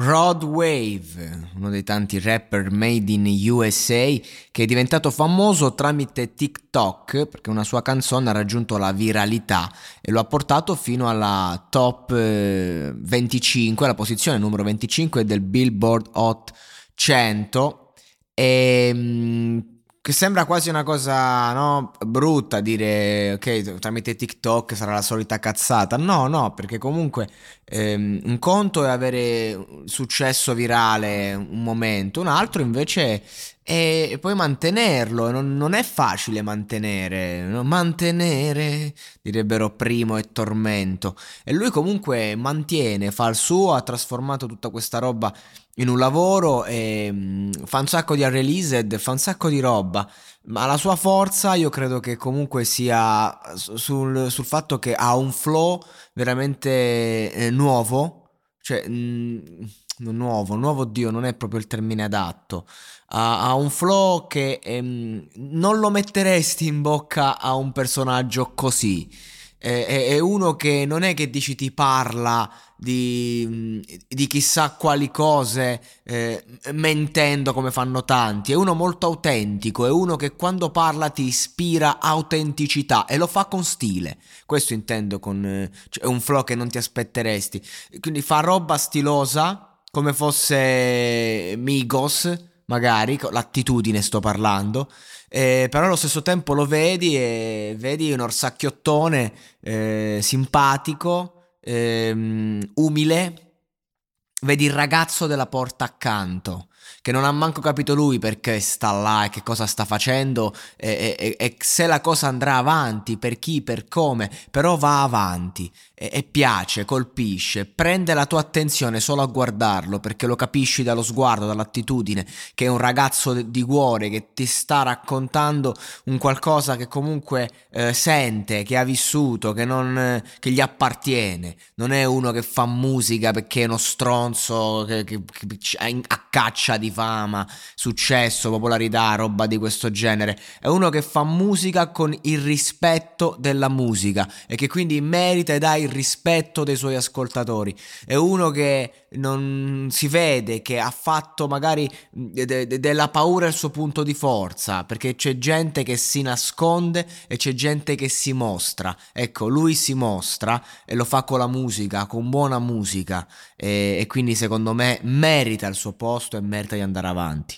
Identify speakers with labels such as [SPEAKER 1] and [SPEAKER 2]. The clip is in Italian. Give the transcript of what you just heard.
[SPEAKER 1] Rod Wave, uno dei tanti rapper made in USA che è diventato famoso tramite TikTok perché una sua canzone ha raggiunto la viralità e lo ha portato fino alla top 25, eh, la posizione numero 25 del Billboard Hot 100 e mm, che sembra quasi una cosa no, brutta dire ok tramite TikTok sarà la solita cazzata. No no perché comunque ehm, un conto è avere successo virale un momento un altro invece è poi mantenerlo non, non è facile mantenere mantenere direbbero primo e tormento. E lui comunque mantiene fa il suo ha trasformato tutta questa roba in un lavoro e mm, fa un sacco di unreleased, fa un sacco di roba, ma la sua forza io credo che comunque sia sul, sul fatto che ha un flow veramente eh, nuovo, cioè mh, mm, nuovo, nuovo Dio non è proprio il termine adatto, ha, ha un flow che ehm, non lo metteresti in bocca a un personaggio così è, uno che non è che dici ti parla di, di chissà quali cose eh, mentendo come fanno tanti, è uno molto autentico, è uno che quando parla ti ispira autenticità e lo fa con stile, questo intendo con eh, cioè un flow che non ti aspetteresti, quindi fa roba stilosa come fosse Migos, magari, l'attitudine sto parlando, eh, però allo stesso tempo lo vedi e vedi un orsacchiottone eh, simpatico, ehm, umile, vedi il ragazzo della porta accanto che non ha manco capito lui perché sta là e che cosa sta facendo e, e, e se la cosa andrà avanti, per chi, per come, però va avanti e, e, piace, colpisce, prende la tua attenzione solo a guardarlo perché lo capisci dallo sguardo, dall'attitudine, che è un ragazzo di cuore che ti sta raccontando un qualcosa che comunque eh, sente, che ha vissuto, che, non, che gli appartiene, non è uno che fa musica perché è uno stronzo che, che, che a caccia di fama, successo, popolarità, roba di questo genere. È uno che fa musica con il rispetto della musica e che quindi merita ed ha il rispetto dei suoi ascoltatori. È uno che non si vede, che ha fatto magari de- de- della paura il suo punto di forza, perché c'è gente che si nasconde e c'è gente che si mostra. Ecco, lui si mostra e lo fa con la musica, con buona musica e, e quindi secondo me merita il suo posto e merita di andare avanti.